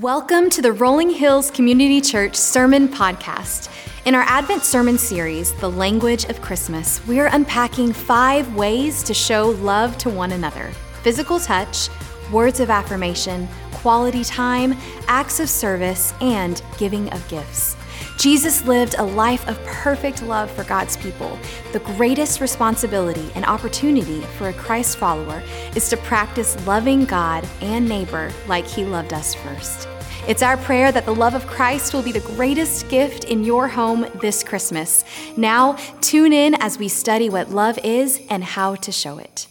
Welcome to the Rolling Hills Community Church Sermon Podcast. In our Advent Sermon series, The Language of Christmas, we are unpacking five ways to show love to one another physical touch, words of affirmation, quality time, acts of service, and giving of gifts. Jesus lived a life of perfect love for God's people. The greatest responsibility and opportunity for a Christ follower is to practice loving God and neighbor like he loved us first. It's our prayer that the love of Christ will be the greatest gift in your home this Christmas. Now, tune in as we study what love is and how to show it.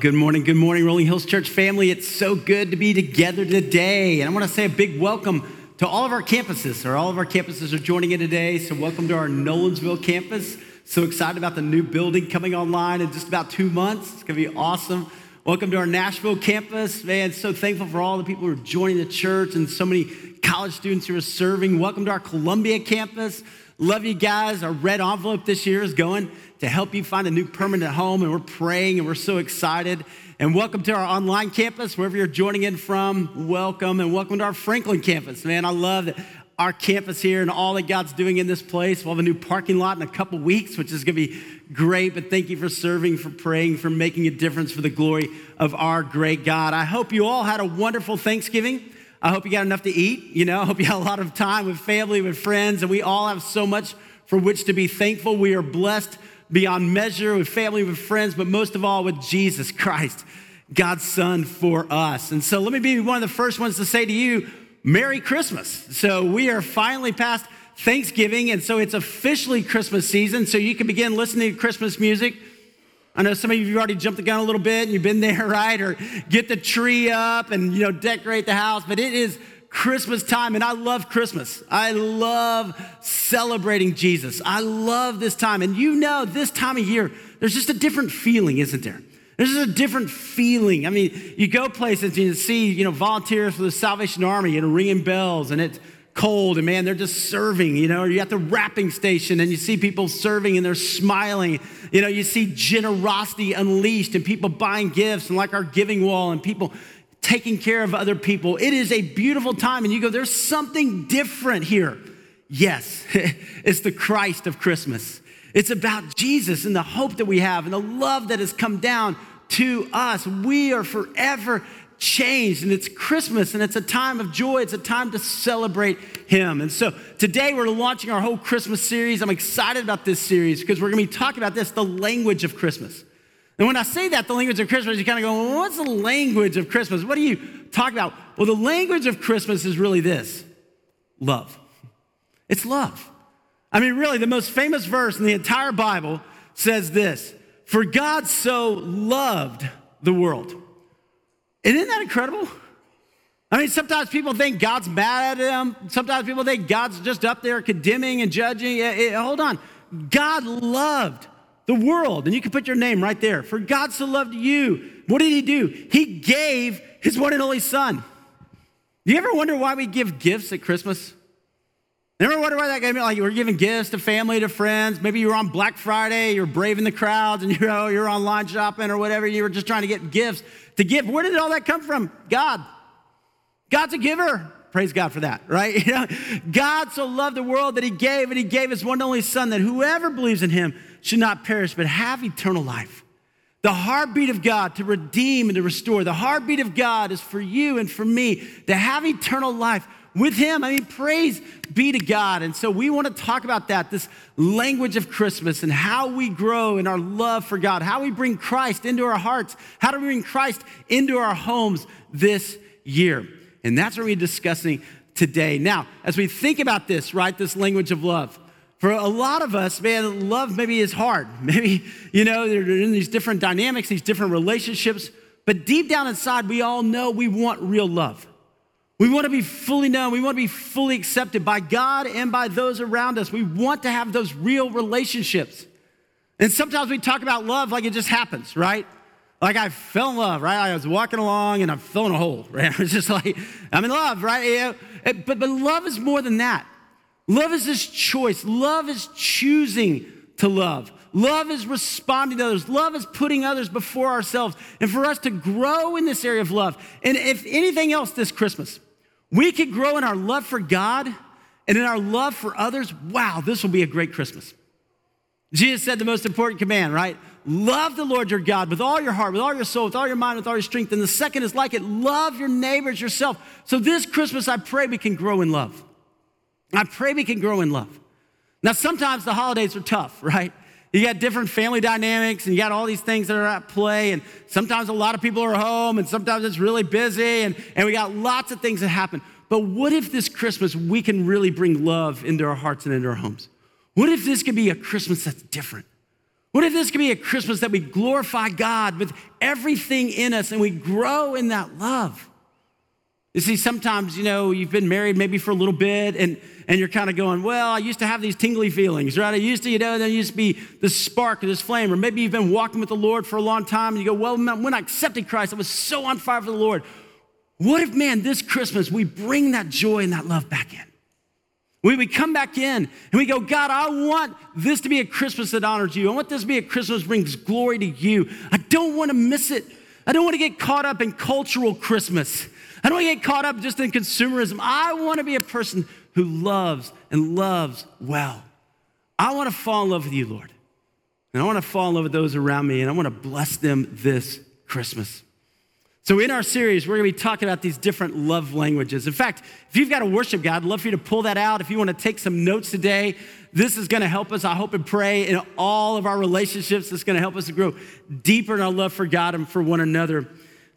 Good morning, good morning, Rolling Hills Church family. It's so good to be together today. And I want to say a big welcome to all of our campuses, or all of our campuses are joining in today. So, welcome to our Nolensville campus. So excited about the new building coming online in just about two months. It's going to be awesome. Welcome to our Nashville campus. Man, so thankful for all the people who are joining the church and so many college students who are serving. Welcome to our Columbia campus. Love you guys. Our red envelope this year is going to help you find a new permanent home, and we're praying and we're so excited. And welcome to our online campus, wherever you're joining in from. Welcome, and welcome to our Franklin campus. Man, I love that our campus here and all that God's doing in this place. We'll have a new parking lot in a couple weeks, which is going to be great. But thank you for serving, for praying, for making a difference for the glory of our great God. I hope you all had a wonderful Thanksgiving. I hope you got enough to eat. You know, I hope you had a lot of time with family, with friends, and we all have so much for which to be thankful. We are blessed beyond measure with family, with friends, but most of all with Jesus Christ, God's Son for us. And so let me be one of the first ones to say to you, Merry Christmas. So we are finally past Thanksgiving, and so it's officially Christmas season, so you can begin listening to Christmas music. I know some of you have already jumped the gun a little bit and you've been there, right? Or get the tree up and you know decorate the house, but it is Christmas time and I love Christmas. I love celebrating Jesus. I love this time. And you know this time of year, there's just a different feeling, isn't there? There's just a different feeling. I mean, you go places and you see, you know, volunteers for the Salvation Army, and ringing bells and it's cold and man, they're just serving, you know, or you're at the wrapping station and you see people serving and they're smiling. You know, you see generosity unleashed and people buying gifts and like our giving wall and people taking care of other people. It is a beautiful time and you go, there's something different here. Yes, it's the Christ of Christmas. It's about Jesus and the hope that we have and the love that has come down to us. We are forever changed and it's Christmas and it's a time of joy. It's a time to celebrate Him. And so today we're launching our whole Christmas series. I'm excited about this series because we're going to be talking about this the language of Christmas. And when I say that, the language of Christmas, you kind of go, well, what's the language of Christmas? What are you talking about? Well, the language of Christmas is really this love. It's love. I mean, really, the most famous verse in the entire Bible says this For God so loved the world. Isn't that incredible? I mean, sometimes people think God's mad at them. Sometimes people think God's just up there condemning and judging. It, it, hold on. God loved the world, and you can put your name right there. For God so loved you. What did He do? He gave His one and only Son. Do you ever wonder why we give gifts at Christmas? Never wonder why that guy, like, we're giving gifts to family, to friends. Maybe you were on Black Friday, you're braving the crowds, and you're, you're online shopping or whatever. You were just trying to get gifts to give. Where did all that come from? God. God's a giver. Praise God for that, right? You know, God so loved the world that he gave, and he gave his one and only son that whoever believes in him should not perish, but have eternal life. The heartbeat of God to redeem and to restore. The heartbeat of God is for you and for me to have eternal life with Him. I mean, praise be to God. And so we want to talk about that, this language of Christmas and how we grow in our love for God, how we bring Christ into our hearts, how do we bring Christ into our homes this year. And that's what we're discussing today. Now, as we think about this, right, this language of love, for a lot of us, man, love maybe is hard. Maybe, you know, they're in these different dynamics, these different relationships. But deep down inside, we all know we want real love. We want to be fully known. We want to be fully accepted by God and by those around us. We want to have those real relationships. And sometimes we talk about love like it just happens, right? Like I fell in love, right? I was walking along and I fell in a hole, right? I was just like, I'm in love, right? But, but love is more than that. Love is this choice. Love is choosing to love. Love is responding to others. Love is putting others before ourselves. And for us to grow in this area of love, and if anything else this Christmas, we could grow in our love for God and in our love for others. Wow, this will be a great Christmas. Jesus said the most important command, right? Love the Lord your God with all your heart, with all your soul, with all your mind, with all your strength. And the second is like it love your neighbors yourself. So this Christmas, I pray we can grow in love. I pray we can grow in love. Now, sometimes the holidays are tough, right? You got different family dynamics and you got all these things that are at play. And sometimes a lot of people are home and sometimes it's really busy and, and we got lots of things that happen. But what if this Christmas we can really bring love into our hearts and into our homes? What if this could be a Christmas that's different? What if this could be a Christmas that we glorify God with everything in us and we grow in that love? You see, sometimes, you know, you've been married maybe for a little bit and, and you're kind of going, well, I used to have these tingly feelings, right? I used to, you know, there used to be this spark or this flame. Or maybe you've been walking with the Lord for a long time and you go, well, when I accepted Christ, I was so on fire for the Lord. What if, man, this Christmas we bring that joy and that love back in? We, we come back in and we go, God, I want this to be a Christmas that honors you. I want this to be a Christmas that brings glory to you. I don't want to miss it. I don't want to get caught up in cultural Christmas. I don't want to get caught up just in consumerism. I want to be a person who loves and loves well. I want to fall in love with you, Lord. And I want to fall in love with those around me, and I want to bless them this Christmas. So, in our series, we're going to be talking about these different love languages. In fact, if you've got a worship God, I'd love for you to pull that out. If you want to take some notes today, this is going to help us, I hope and pray, in all of our relationships. It's going to help us to grow deeper in our love for God and for one another.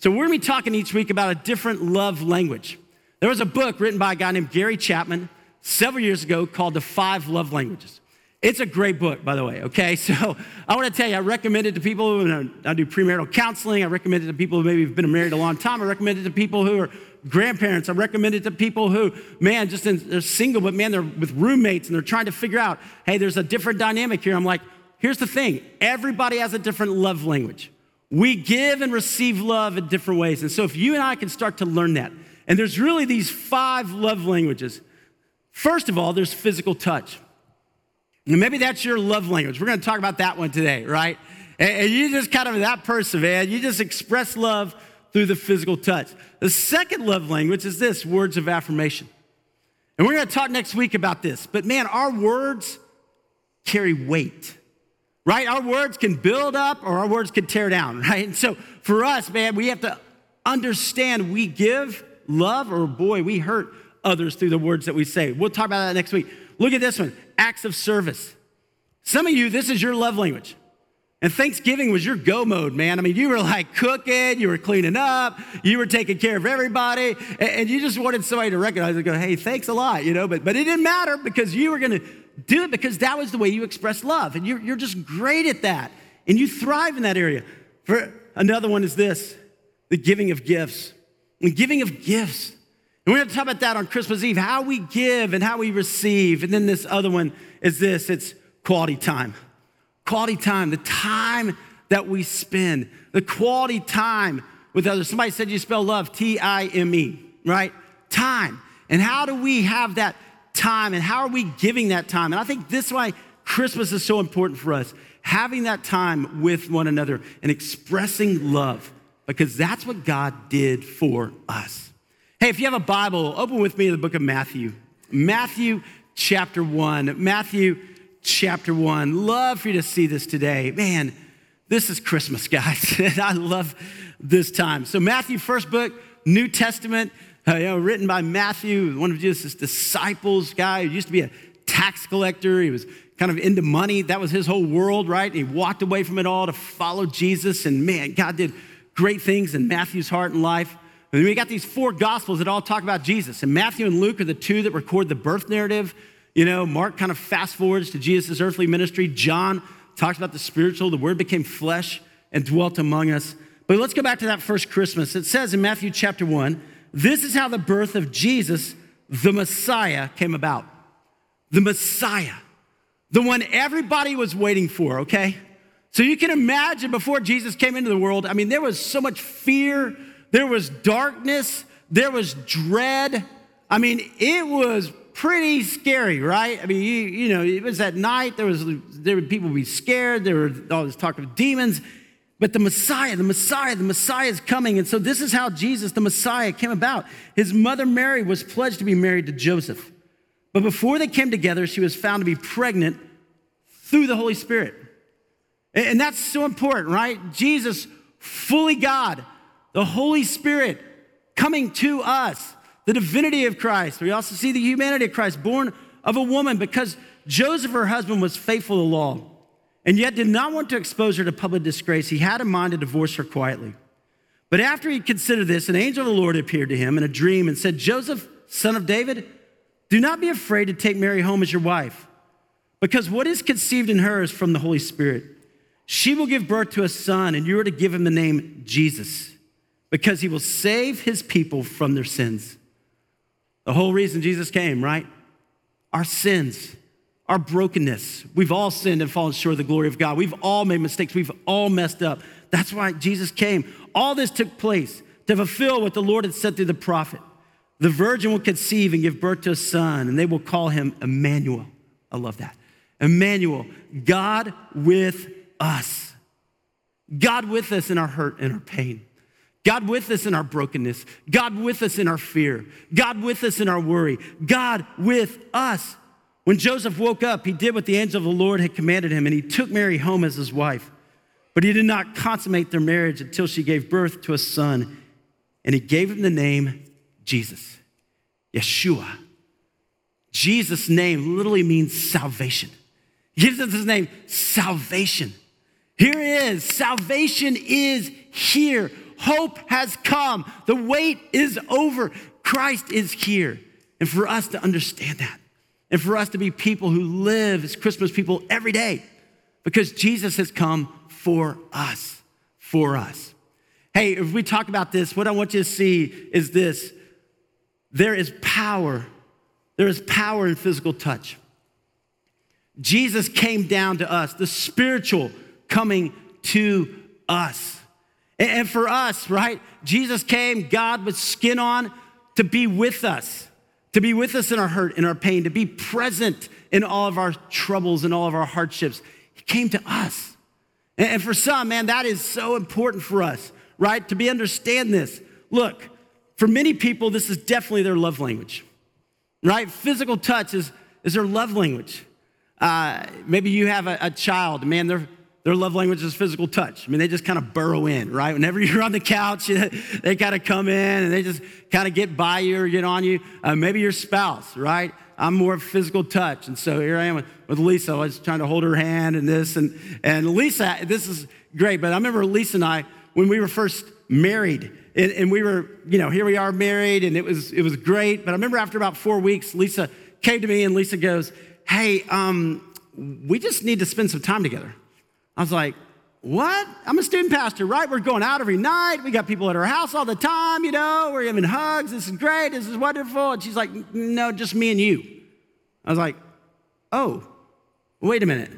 So, we're going to be talking each week about a different love language. There was a book written by a guy named Gary Chapman several years ago called The Five Love Languages. It's a great book, by the way, okay? So I want to tell you, I recommend it to people who I do premarital counseling. I recommend it to people who maybe have been married a long time. I recommend it to people who are grandparents. I recommend it to people who, man, just in, they're single, but man, they're with roommates and they're trying to figure out, hey, there's a different dynamic here. I'm like, here's the thing everybody has a different love language. We give and receive love in different ways. And so if you and I can start to learn that, and there's really these five love languages. First of all, there's physical touch. And maybe that's your love language. We're going to talk about that one today, right? And you just kind of that person, man. You just express love through the physical touch. The second love language is this words of affirmation. And we're going to talk next week about this. But man, our words carry weight right? Our words can build up or our words can tear down, right? And so for us, man, we have to understand we give love or boy, we hurt others through the words that we say. We'll talk about that next week. Look at this one acts of service. Some of you, this is your love language. And Thanksgiving was your go mode, man. I mean, you were like cooking, you were cleaning up, you were taking care of everybody, and, you just wanted somebody to recognize and go, hey, thanks a lot, you know, but, but it didn't matter because you were gonna do it because that was the way you express love. And you're, you're just great at that. And you thrive in that area. For another one is this the giving of gifts. The giving of gifts. And we're going to talk about that on Christmas Eve, how we give and how we receive. And then this other one is this it's quality time. Quality time, the time that we spend, the quality time with others. Somebody said you spell love T I M E, right? Time. And how do we have that time and how are we giving that time? And I think this is why Christmas is so important for us having that time with one another and expressing love because that's what God did for us. Hey, if you have a Bible, open with me to the book of Matthew. Matthew chapter 1. Matthew chapter 1. Love for you to see this today. Man, this is Christmas, guys. I love this time. So, Matthew, first book, New Testament, uh, you know, written by Matthew, one of Jesus' disciples, guy who used to be a tax collector. He was kind of into money. That was his whole world, right? He walked away from it all to follow Jesus. And man, God did great things in Matthew's heart and life. And we got these four gospels that all talk about Jesus. And Matthew and Luke are the two that record the birth narrative. You know, Mark kind of fast forwards to Jesus' earthly ministry. John talks about the spiritual. The word became flesh and dwelt among us. But let's go back to that first Christmas. It says in Matthew chapter 1 this is how the birth of Jesus, the Messiah, came about. The Messiah, the one everybody was waiting for, okay? So you can imagine before Jesus came into the world, I mean, there was so much fear, there was darkness, there was dread. I mean, it was pretty scary, right? I mean, you, you know, it was at night, there was there were people be scared, there were all this talk of demons. But the Messiah, the Messiah, the Messiah is coming. And so this is how Jesus, the Messiah, came about. His mother Mary was pledged to be married to Joseph. But before they came together, she was found to be pregnant through the Holy Spirit. And that's so important, right? Jesus, fully God, the Holy Spirit coming to us, the divinity of Christ. We also see the humanity of Christ, born of a woman, because Joseph, her husband, was faithful to law and yet did not want to expose her to public disgrace. He had in mind to divorce her quietly. But after he considered this, an angel of the Lord appeared to him in a dream and said, Joseph, son of David, do not be afraid to take Mary home as your wife, because what is conceived in her is from the Holy Spirit. She will give birth to a son, and you are to give him the name Jesus, because he will save his people from their sins. The whole reason Jesus came, right? Our sins our brokenness. We've all sinned and fallen short of the glory of God. We've all made mistakes. We've all messed up. That's why Jesus came. All this took place to fulfill what the Lord had said through the prophet. The virgin will conceive and give birth to a son, and they will call him Emmanuel. I love that. Emmanuel, God with us. God with us in our hurt and our pain. God with us in our brokenness. God with us in our fear. God with us in our worry. God with us. When Joseph woke up, he did what the angel of the Lord had commanded him, and he took Mary home as his wife. But he did not consummate their marriage until she gave birth to a son, and he gave him the name Jesus, Yeshua. Jesus' name literally means salvation. He gives us his name, salvation. Here it is. Salvation is here. Hope has come. The wait is over. Christ is here. And for us to understand that, and for us to be people who live as Christmas people every day because Jesus has come for us, for us. Hey, if we talk about this, what I want you to see is this there is power, there is power in physical touch. Jesus came down to us, the spiritual coming to us. And for us, right? Jesus came, God with skin on, to be with us to be with us in our hurt, in our pain, to be present in all of our troubles and all of our hardships. He came to us. And for some, man, that is so important for us, right? To be understand this. Look, for many people, this is definitely their love language, right? Physical touch is, is their love language. Uh, maybe you have a, a child, man, they're their love language is physical touch. I mean, they just kind of burrow in, right? Whenever you're on the couch, they kind of come in and they just kind of get by you or get on you. Uh, maybe your spouse, right? I'm more of physical touch. And so here I am with, with Lisa. I was trying to hold her hand and this. And, and Lisa, this is great. But I remember Lisa and I, when we were first married, and, and we were, you know, here we are married, and it was, it was great. But I remember after about four weeks, Lisa came to me and Lisa goes, Hey, um, we just need to spend some time together. I was like, what? I'm a student pastor, right? We're going out every night. We got people at our house all the time, you know. We're giving hugs. This is great. This is wonderful. And she's like, no, just me and you. I was like, oh, wait a minute.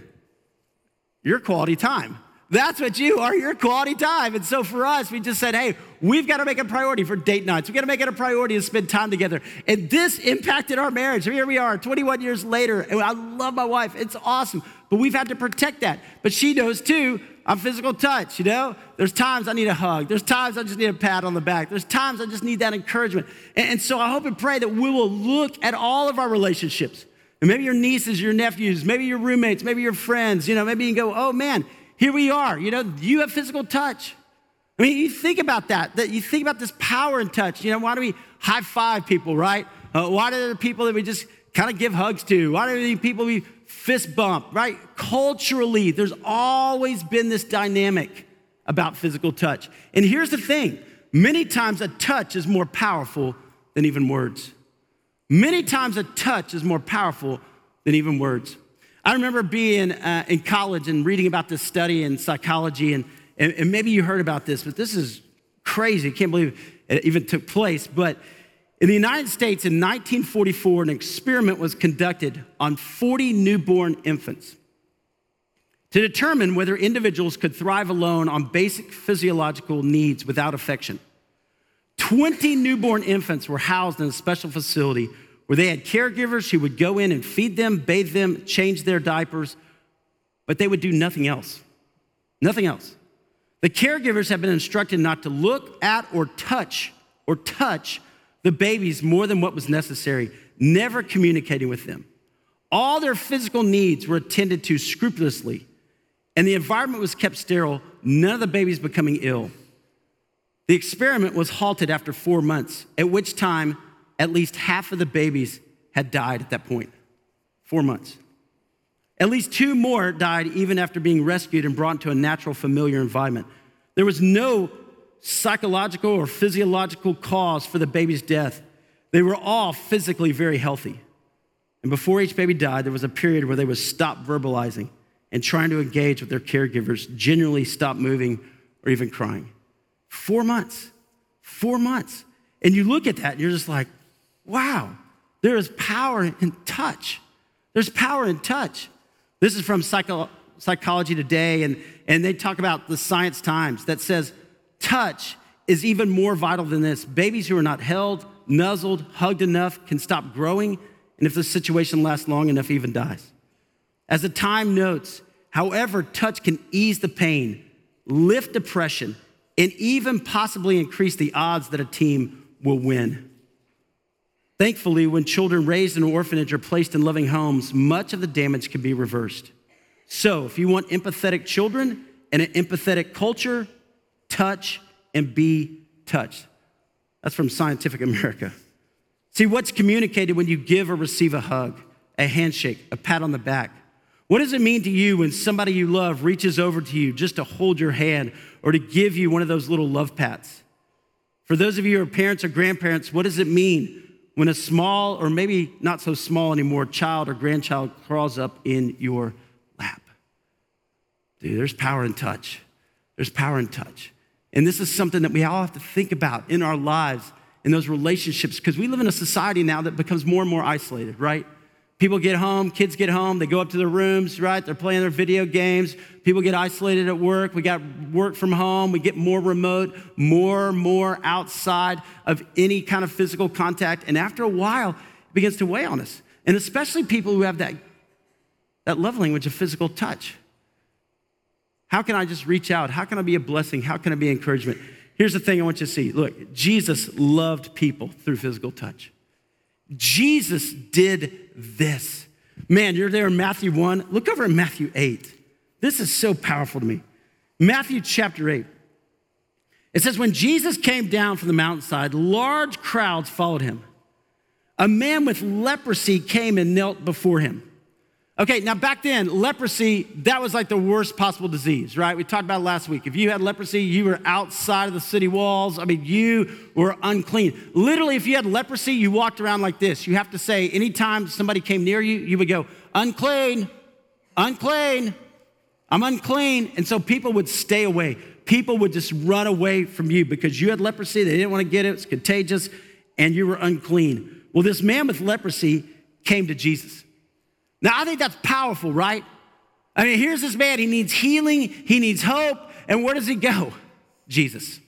Your quality time. That's what you are, your quality time. And so for us, we just said, hey, we've got to make a priority for date nights. We've got to make it a priority to spend time together. And this impacted our marriage. Here we are, 21 years later. And I love my wife. It's awesome. But we've had to protect that. But she knows too, I'm physical touch, you know? There's times I need a hug. There's times I just need a pat on the back. There's times I just need that encouragement. And, and so I hope and pray that we will look at all of our relationships. And maybe your nieces, your nephews, maybe your roommates, maybe your friends, you know, maybe you go, oh man, here we are. You know, you have physical touch. I mean, you think about that, that you think about this power in touch. You know, why do we high five people, right? Uh, why do the people that we just kind of give hugs to? Why do the people we fist bump, right? Culturally, there's always been this dynamic about physical touch. And here's the thing many times a touch is more powerful than even words. Many times a touch is more powerful than even words. I remember being uh, in college and reading about this study in psychology, and, and, and maybe you heard about this, but this is crazy. I can't believe it even took place. But in the United States in 1944, an experiment was conducted on 40 newborn infants to determine whether individuals could thrive alone on basic physiological needs without affection. 20 newborn infants were housed in a special facility where they had caregivers who would go in and feed them, bathe them, change their diapers, but they would do nothing else. Nothing else. The caregivers have been instructed not to look at or touch or touch the babies more than what was necessary, never communicating with them. All their physical needs were attended to scrupulously and the environment was kept sterile, none of the babies becoming ill. The experiment was halted after four months, at which time at least half of the babies had died at that point. Four months. At least two more died even after being rescued and brought to a natural, familiar environment. There was no psychological or physiological cause for the baby's death. They were all physically very healthy. And before each baby died, there was a period where they would stop verbalizing and trying to engage with their caregivers genuinely stop moving or even crying. Four months, four months. And you look at that and you're just like, wow, there is power in touch. There's power in touch. This is from Psycho- Psychology Today, and, and they talk about the Science Times that says touch is even more vital than this. Babies who are not held, nuzzled, hugged enough can stop growing, and if the situation lasts long enough, even dies. As the time notes, however, touch can ease the pain, lift depression, and even possibly increase the odds that a team will win. Thankfully, when children raised in an orphanage are placed in loving homes, much of the damage can be reversed. So, if you want empathetic children and an empathetic culture, touch and be touched. That's from Scientific America. See, what's communicated when you give or receive a hug, a handshake, a pat on the back? What does it mean to you when somebody you love reaches over to you just to hold your hand or to give you one of those little love pats? For those of you who are parents or grandparents, what does it mean when a small or maybe not so small anymore child or grandchild crawls up in your lap? Dude, there's power in touch. There's power in touch. And this is something that we all have to think about in our lives, in those relationships, because we live in a society now that becomes more and more isolated, right? People get home, kids get home, they go up to their rooms, right? They're playing their video games. People get isolated at work. We got work from home. We get more remote, more, more outside of any kind of physical contact. And after a while, it begins to weigh on us. And especially people who have that, that love language of physical touch. How can I just reach out? How can I be a blessing? How can I be encouragement? Here's the thing I want you to see. Look, Jesus loved people through physical touch. Jesus did this. Man, you're there in Matthew 1. Look over in Matthew 8. This is so powerful to me. Matthew chapter 8. It says, When Jesus came down from the mountainside, large crowds followed him. A man with leprosy came and knelt before him. Okay, now back then, leprosy, that was like the worst possible disease, right? We talked about last week. If you had leprosy, you were outside of the city walls. I mean, you were unclean. Literally, if you had leprosy, you walked around like this. You have to say, anytime somebody came near you, you would go, unclean, unclean, I'm unclean. And so people would stay away. People would just run away from you because you had leprosy. They didn't want to get it, it's contagious, and you were unclean. Well, this man with leprosy came to Jesus. Now, I think that's powerful, right? I mean, here's this man, he needs healing, he needs hope, and where does he go? Jesus.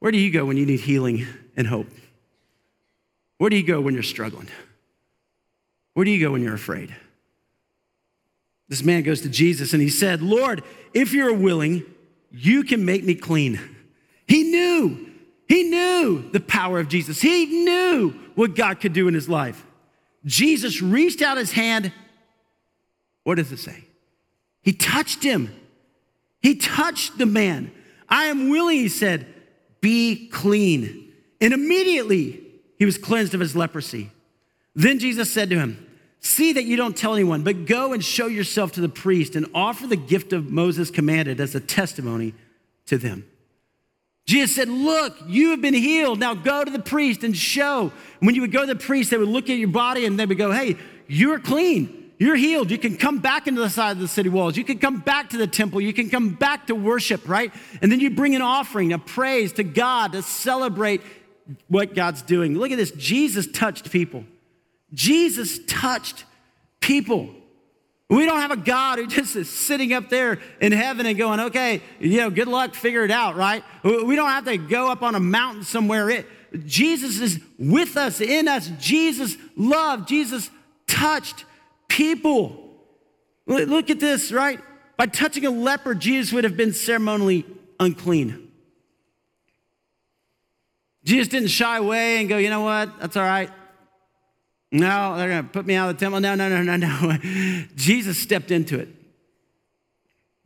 Where do you go when you need healing and hope? Where do you go when you're struggling? Where do you go when you're afraid? This man goes to Jesus and he said, Lord, if you're willing, you can make me clean. He knew, he knew the power of Jesus. He knew what God could do in his life. Jesus reached out his hand. What does it say? He touched him. He touched the man. I am willing, he said, be clean. And immediately he was cleansed of his leprosy. Then Jesus said to him, See that you don't tell anyone, but go and show yourself to the priest and offer the gift of Moses commanded as a testimony to them. Jesus said, Look, you have been healed. Now go to the priest and show. When you would go to the priest, they would look at your body and they would go, Hey, you're clean. You're healed. You can come back into the side of the city walls. You can come back to the temple. You can come back to worship, right? And then you bring an offering, a praise to God to celebrate what God's doing. Look at this. Jesus touched people. Jesus touched people. We don't have a God who just is sitting up there in heaven and going, okay, you know, good luck, figure it out, right? We don't have to go up on a mountain somewhere. It, Jesus is with us, in us. Jesus loved, Jesus touched people. Look at this, right? By touching a leper, Jesus would have been ceremonially unclean. Jesus didn't shy away and go, you know what? That's all right. No, they're going to put me out of the temple. No, no, no, no, no. Jesus stepped into it.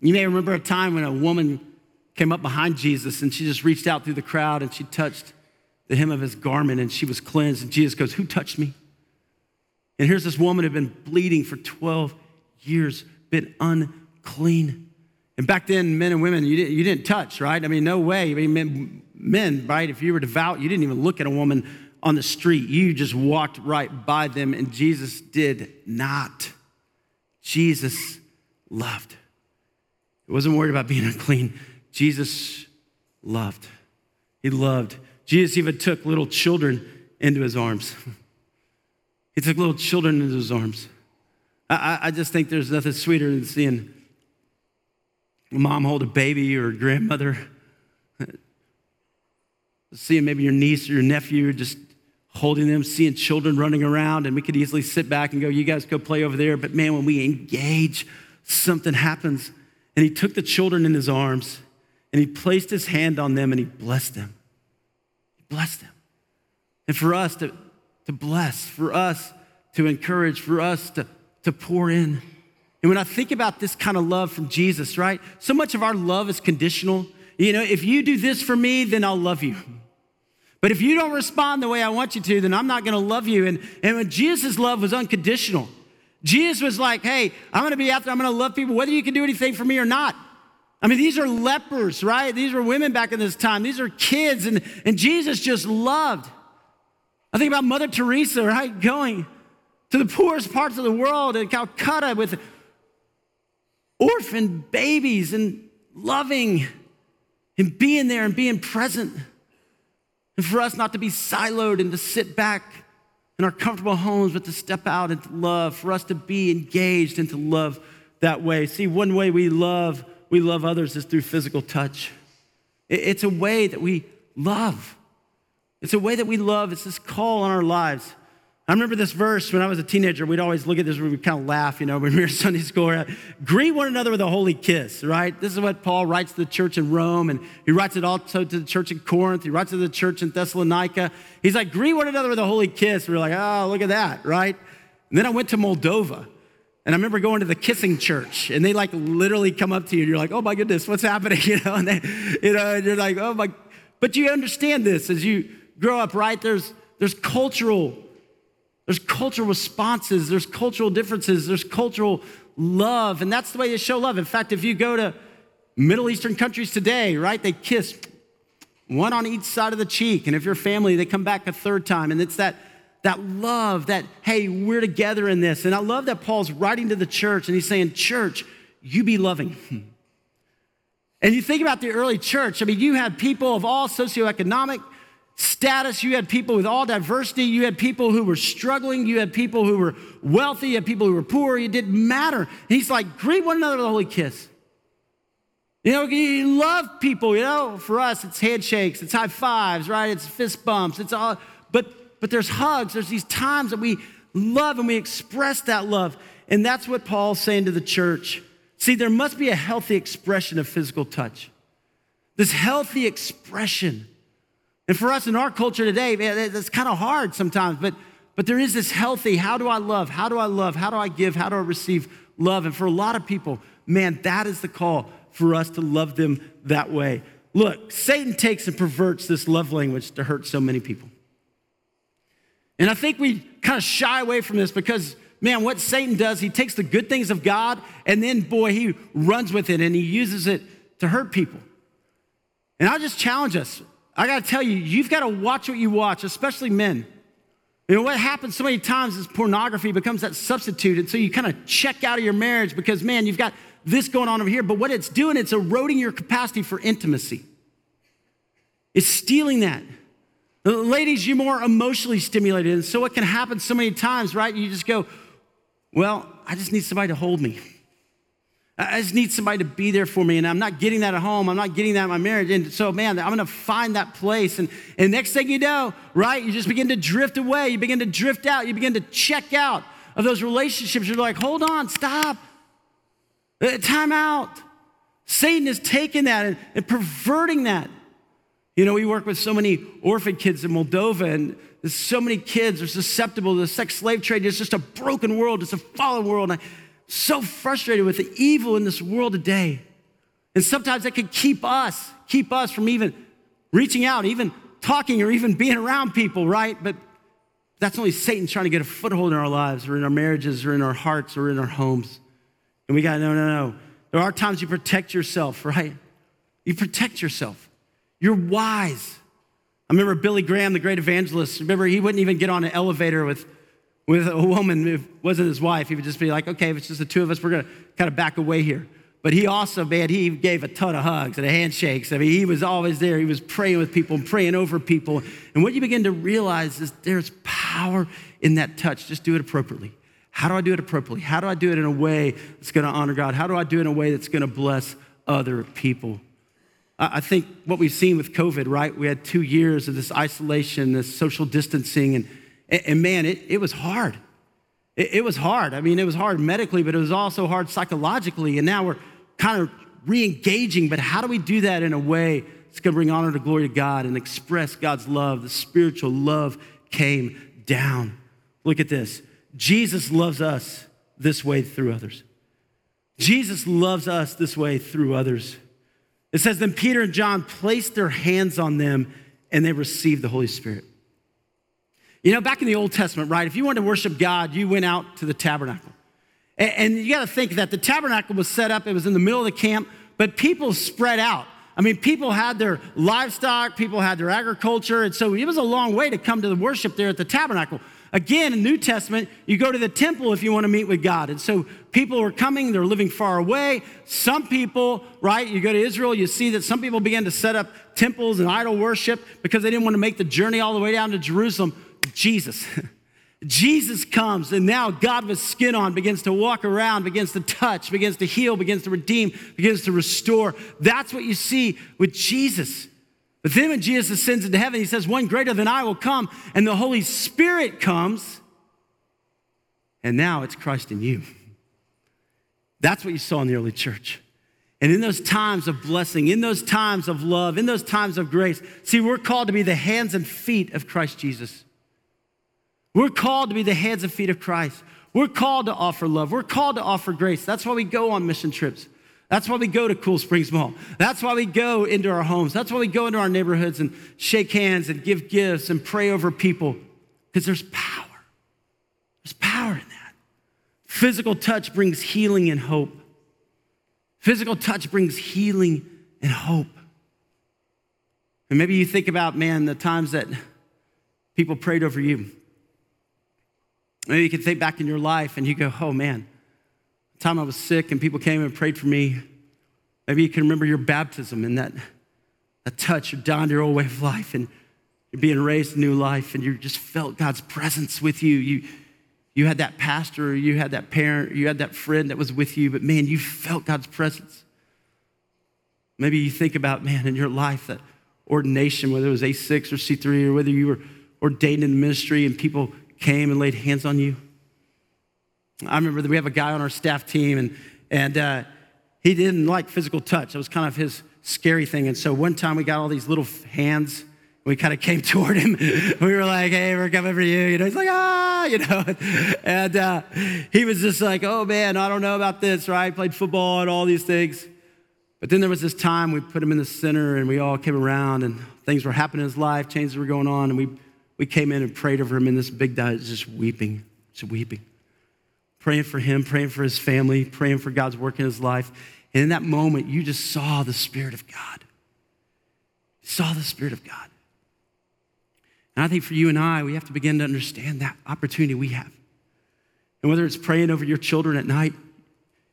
You may remember a time when a woman came up behind Jesus and she just reached out through the crowd and she touched the hem of his garment and she was cleansed. And Jesus goes, Who touched me? And here's this woman who had been bleeding for 12 years, been unclean. And back then, men and women, you didn't, you didn't touch, right? I mean, no way. I mean, men, men, right? If you were devout, you didn't even look at a woman on the street. You just walked right by them, and Jesus did not. Jesus loved. He wasn't worried about being unclean. Jesus loved. He loved. Jesus even took little children into his arms. he took little children into his arms. I, I just think there's nothing sweeter than seeing a mom hold a baby or a grandmother, seeing maybe your niece or your nephew just holding them, seeing children running around, and we could easily sit back and go, You guys go play over there. But man, when we engage, something happens. And he took the children in his arms and he placed his hand on them and he blessed them. He blessed them. And for us to, to bless, for us to encourage, for us to, to pour in. And when I think about this kind of love from Jesus, right? So much of our love is conditional. You know, if you do this for me, then I'll love you. But if you don't respond the way I want you to, then I'm not going to love you. And, and when Jesus' love was unconditional, Jesus was like, hey, I'm going to be out there, I'm going to love people, whether you can do anything for me or not. I mean, these are lepers, right? These were women back in this time. These are kids, and, and Jesus just loved. I think about Mother Teresa, right? Going to the poorest parts of the world in Calcutta with orphan babies and loving and being there and being present. And for us not to be siloed and to sit back in our comfortable homes, but to step out and love, for us to be engaged and to love that way. See, one way we love, we love others is through physical touch. It's a way that we love. It's a way that we love. It's this call on our lives. I remember this verse when I was a teenager. We'd always look at this, we'd kind of laugh, you know, when we were Sunday school. Greet one another with a holy kiss, right? This is what Paul writes to the church in Rome, and he writes it also to the church in Corinth. He writes to the church in Thessalonica. He's like, greet one another with a holy kiss. We are like, oh, look at that, right? And then I went to Moldova, and I remember going to the kissing church, and they like literally come up to you, and you're like, oh my goodness, what's happening? You know, and they, you know, and you're like, oh my, but you understand this as you grow up, right? There's there's cultural there's cultural responses, there's cultural differences, there's cultural love, and that's the way you show love. In fact, if you go to Middle Eastern countries today, right, they kiss one on each side of the cheek, and if you're family, they come back a third time, and it's that that love that hey, we're together in this. And I love that Paul's writing to the church, and he's saying, "Church, you be loving." And you think about the early church. I mean, you had people of all socioeconomic status, you had people with all diversity, you had people who were struggling, you had people who were wealthy, you had people who were poor, it didn't matter. He's like, greet one another with a holy kiss. You know, you love people, you know, for us it's handshakes, it's high fives, right? It's fist bumps, it's all, but but there's hugs, there's these times that we love and we express that love. And that's what Paul's saying to the church. See, there must be a healthy expression of physical touch. This healthy expression and for us in our culture today, man, it's kind of hard sometimes, but, but there is this healthy how do I love? How do I love? How do I give? How do I receive love? And for a lot of people, man, that is the call for us to love them that way. look, Satan takes and perverts this love language to hurt so many people. And I think we kind of shy away from this because, man, what Satan does, he takes the good things of God and then, boy, he runs with it and he uses it to hurt people. And I just challenge us. I got to tell you, you've got to watch what you watch, especially men. You know, what happens so many times is pornography becomes that substitute. And so you kind of check out of your marriage because, man, you've got this going on over here. But what it's doing, it's eroding your capacity for intimacy. It's stealing that. Ladies, you're more emotionally stimulated. And so what can happen so many times, right? You just go, well, I just need somebody to hold me. I just need somebody to be there for me. And I'm not getting that at home. I'm not getting that in my marriage. And so, man, I'm going to find that place. And, and next thing you know, right, you just begin to drift away. You begin to drift out. You begin to check out of those relationships. You're like, hold on, stop. Uh, time out. Satan is taking that and, and perverting that. You know, we work with so many orphan kids in Moldova, and there's so many kids are susceptible to the sex slave trade. It's just a broken world, it's a fallen world. And I, so frustrated with the evil in this world today. And sometimes that can keep us, keep us from even reaching out, even talking or even being around people, right? But that's only Satan trying to get a foothold in our lives or in our marriages or in our hearts or in our homes. And we got, no, no, no. There are times you protect yourself, right? You protect yourself. You're wise. I remember Billy Graham, the great evangelist. Remember, he wouldn't even get on an elevator with with a woman, if it wasn't his wife, he would just be like, okay, if it's just the two of us, we're gonna kind of back away here. But he also, man, he gave a ton of hugs and handshakes. I mean, he was always there. He was praying with people and praying over people. And what you begin to realize is there's power in that touch. Just do it appropriately. How do I do it appropriately? How do I do it in a way that's gonna honor God? How do I do it in a way that's gonna bless other people? I think what we've seen with COVID, right? We had two years of this isolation, this social distancing, and and, and man, it, it was hard. It, it was hard. I mean, it was hard medically, but it was also hard psychologically. And now we're kind of re engaging, but how do we do that in a way that's going to bring honor to glory to God and express God's love? The spiritual love came down. Look at this Jesus loves us this way through others. Jesus loves us this way through others. It says, Then Peter and John placed their hands on them and they received the Holy Spirit. You know, back in the Old Testament, right, if you wanted to worship God, you went out to the tabernacle. And, and you got to think that the tabernacle was set up, it was in the middle of the camp, but people spread out. I mean, people had their livestock, people had their agriculture, and so it was a long way to come to the worship there at the tabernacle. Again, in New Testament, you go to the temple if you want to meet with God. And so people are coming, they're living far away. Some people, right, you go to Israel, you see that some people began to set up temples and idol worship because they didn't want to make the journey all the way down to Jerusalem. Jesus. Jesus comes, and now God with skin on begins to walk around, begins to touch, begins to heal, begins to redeem, begins to restore. That's what you see with Jesus. But then when Jesus ascends into heaven, he says, One greater than I will come, and the Holy Spirit comes, and now it's Christ in you. That's what you saw in the early church. And in those times of blessing, in those times of love, in those times of grace, see, we're called to be the hands and feet of Christ Jesus. We're called to be the hands and feet of Christ. We're called to offer love. We're called to offer grace. That's why we go on mission trips. That's why we go to Cool Springs Mall. That's why we go into our homes. That's why we go into our neighborhoods and shake hands and give gifts and pray over people because there's power. There's power in that. Physical touch brings healing and hope. Physical touch brings healing and hope. And maybe you think about, man, the times that people prayed over you. Maybe you can think back in your life and you go, oh man, the time I was sick and people came and prayed for me. Maybe you can remember your baptism and that, that touch, you're your old way of life and you're being raised a new life and you just felt God's presence with you. You, you had that pastor, you had that parent, you had that friend that was with you, but man, you felt God's presence. Maybe you think about, man, in your life, that ordination, whether it was A6 or C3 or whether you were ordained in ministry and people came and laid hands on you? I remember that we have a guy on our staff team, and, and uh, he didn't like physical touch. It was kind of his scary thing. And so one time we got all these little hands. We kind of came toward him. We were like, hey, we're coming for you. You know, he's like, ah, you know. And uh, he was just like, oh, man, I don't know about this, right? Played football and all these things. But then there was this time we put him in the center and we all came around and things were happening in his life, changes were going on, and we, we came in and prayed over him and this big guy is just weeping, just weeping. Praying for him, praying for his family, praying for God's work in his life. And in that moment, you just saw the Spirit of God. You saw the Spirit of God. And I think for you and I, we have to begin to understand that opportunity we have. And whether it's praying over your children at night,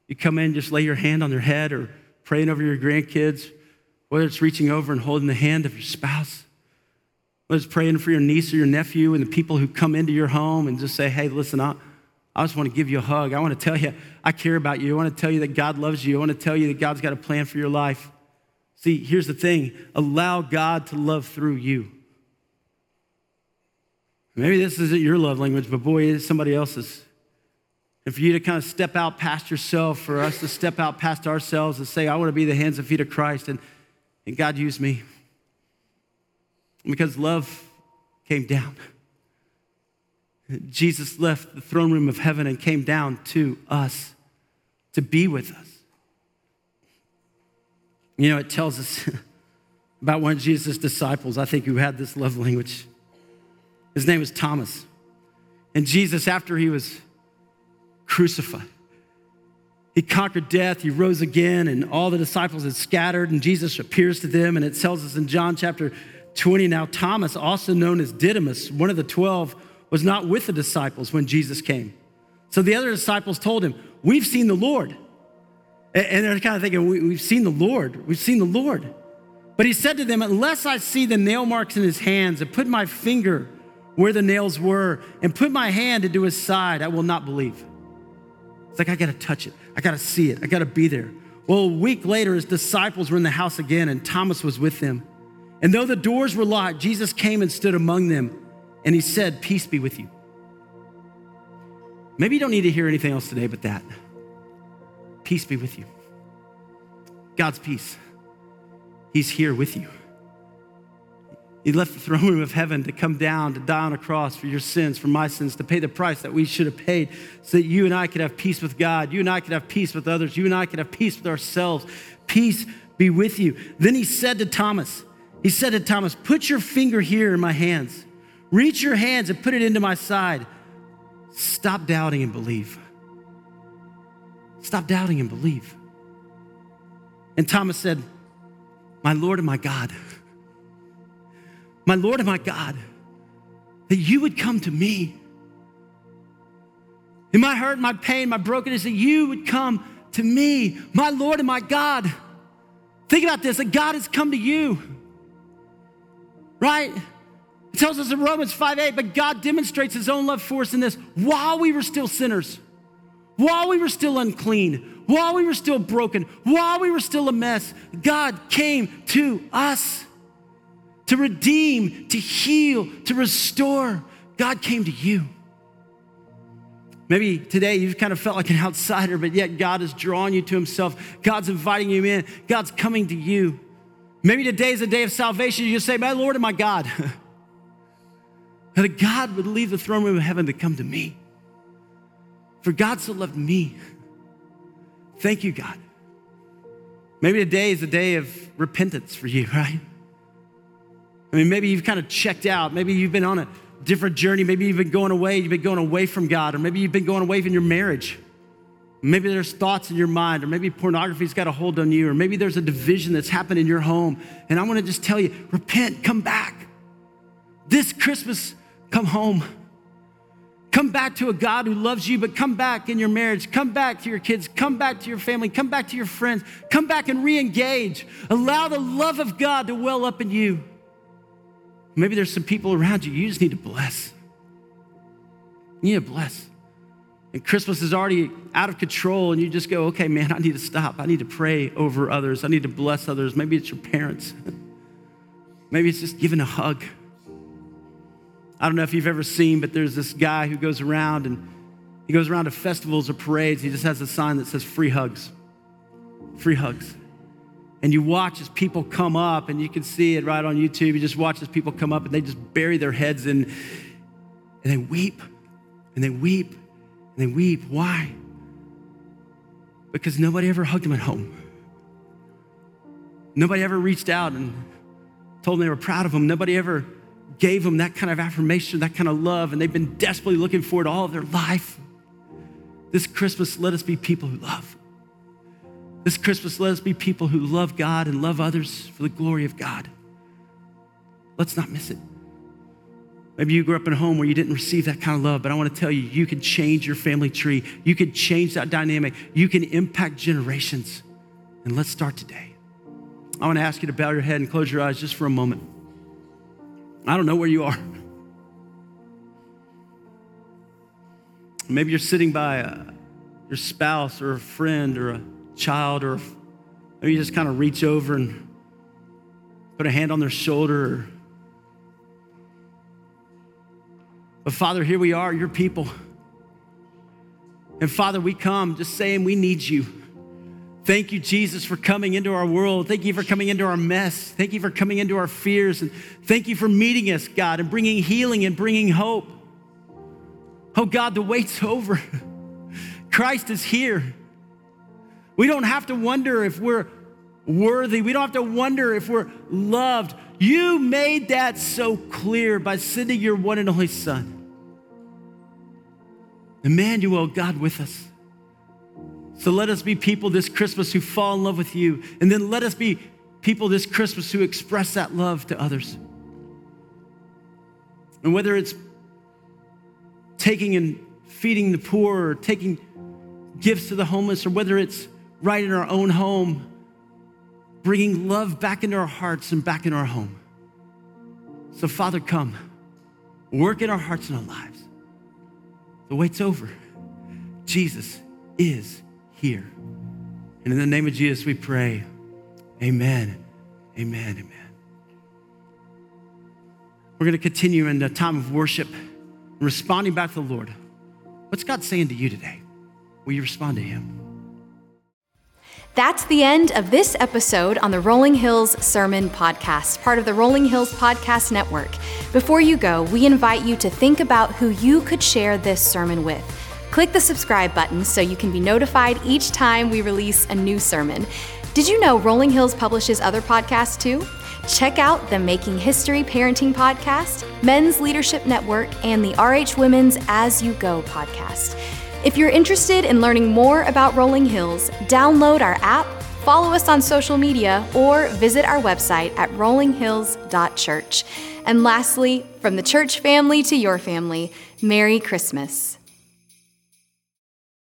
you come in, just lay your hand on their head, or praying over your grandkids, whether it's reaching over and holding the hand of your spouse, whether it's praying for your niece or your nephew and the people who come into your home and just say, hey, listen, I, I just want to give you a hug. I want to tell you I care about you. I want to tell you that God loves you. I want to tell you that God's got a plan for your life. See, here's the thing allow God to love through you. Maybe this isn't your love language, but boy, it's somebody else's. And for you to kind of step out past yourself, for us to step out past ourselves and say, I want to be the hands and feet of Christ, and, and God use me. Because love came down. Jesus left the throne room of heaven and came down to us to be with us. You know, it tells us about one of Jesus' disciples, I think, who had this love language. His name was Thomas. And Jesus, after he was crucified, he conquered death, he rose again, and all the disciples had scattered, and Jesus appears to them. And it tells us in John chapter 20 now, Thomas, also known as Didymus, one of the 12, was not with the disciples when Jesus came. So the other disciples told him, We've seen the Lord. And they're kind of thinking, We've seen the Lord. We've seen the Lord. But he said to them, Unless I see the nail marks in his hands and put my finger where the nails were and put my hand into his side, I will not believe. It's like, I got to touch it. I got to see it. I got to be there. Well, a week later, his disciples were in the house again, and Thomas was with them. And though the doors were locked, Jesus came and stood among them, and he said, Peace be with you. Maybe you don't need to hear anything else today but that. Peace be with you. God's peace. He's here with you. He left the throne room of heaven to come down, to die on a cross for your sins, for my sins, to pay the price that we should have paid so that you and I could have peace with God. You and I could have peace with others. You and I could have peace with ourselves. Peace be with you. Then he said to Thomas, He said to Thomas, Put your finger here in my hands. Reach your hands and put it into my side. Stop doubting and believe. Stop doubting and believe. And Thomas said, My Lord and my God my Lord and my God, that you would come to me. In my hurt, my pain, my brokenness, that you would come to me, my Lord and my God. Think about this that God has come to you, right? It tells us in Romans 5 8, but God demonstrates his own love for us in this while we were still sinners, while we were still unclean, while we were still broken, while we were still a mess, God came to us to redeem, to heal, to restore. God came to you. Maybe today you've kind of felt like an outsider, but yet God is drawing you to Himself. God's inviting you in. God's coming to you. Maybe today is a day of salvation. You just say, My Lord and my God. that God would leave the throne room of heaven to come to me. For God so loved me. Thank you, God. Maybe today is a day of repentance for you, right? I mean, maybe you've kind of checked out. Maybe you've been on a different journey. Maybe you've been going away. You've been going away from God, or maybe you've been going away from your marriage. Maybe there's thoughts in your mind, or maybe pornography's got a hold on you, or maybe there's a division that's happened in your home. And I want to just tell you repent, come back. This Christmas, come home. Come back to a God who loves you, but come back in your marriage. Come back to your kids. Come back to your family. Come back to your friends. Come back and re engage. Allow the love of God to well up in you. Maybe there's some people around you you just need to bless. You need to bless. And Christmas is already out of control, and you just go, okay, man, I need to stop. I need to pray over others. I need to bless others. Maybe it's your parents. Maybe it's just giving a hug. I don't know if you've ever seen, but there's this guy who goes around and he goes around to festivals or parades. He just has a sign that says free hugs. Free hugs and you watch as people come up, and you can see it right on YouTube. You just watch as people come up and they just bury their heads in, and they weep, and they weep, and they weep. Why? Because nobody ever hugged them at home. Nobody ever reached out and told them they were proud of them. Nobody ever gave them that kind of affirmation, that kind of love, and they've been desperately looking for it all of their life. This Christmas, let us be people who love. This Christmas, let us be people who love God and love others for the glory of God. Let's not miss it. Maybe you grew up in a home where you didn't receive that kind of love, but I want to tell you, you can change your family tree. You can change that dynamic. You can impact generations. And let's start today. I want to ask you to bow your head and close your eyes just for a moment. I don't know where you are. Maybe you're sitting by a, your spouse or a friend or a child, or maybe you just kind of reach over and put a hand on their shoulder. But Father, here we are, your people. And Father, we come just saying we need you. Thank you, Jesus, for coming into our world. Thank you for coming into our mess. Thank you for coming into our fears. And thank you for meeting us, God, and bringing healing and bringing hope. Oh, God, the wait's over. Christ is here. We don't have to wonder if we're worthy. We don't have to wonder if we're loved. You made that so clear by sending your one and only Son. Emmanuel, God with us. So let us be people this Christmas who fall in love with you. And then let us be people this Christmas who express that love to others. And whether it's taking and feeding the poor or taking gifts to the homeless, or whether it's right in our own home, bringing love back into our hearts and back in our home. So, Father, come, work in our hearts and our lives. The wait's over. Jesus is here. And in the name of Jesus, we pray. Amen. Amen. Amen. We're going to continue in the time of worship, responding back to the Lord. What's God saying to you today? Will you respond to Him? That's the end of this episode on the Rolling Hills Sermon Podcast, part of the Rolling Hills Podcast Network. Before you go, we invite you to think about who you could share this sermon with. Click the subscribe button so you can be notified each time we release a new sermon. Did you know Rolling Hills publishes other podcasts too? Check out the Making History Parenting Podcast, Men's Leadership Network, and the RH Women's As You Go podcast. If you're interested in learning more about Rolling Hills, download our app, follow us on social media, or visit our website at rollinghills.church. And lastly, from the church family to your family, Merry Christmas.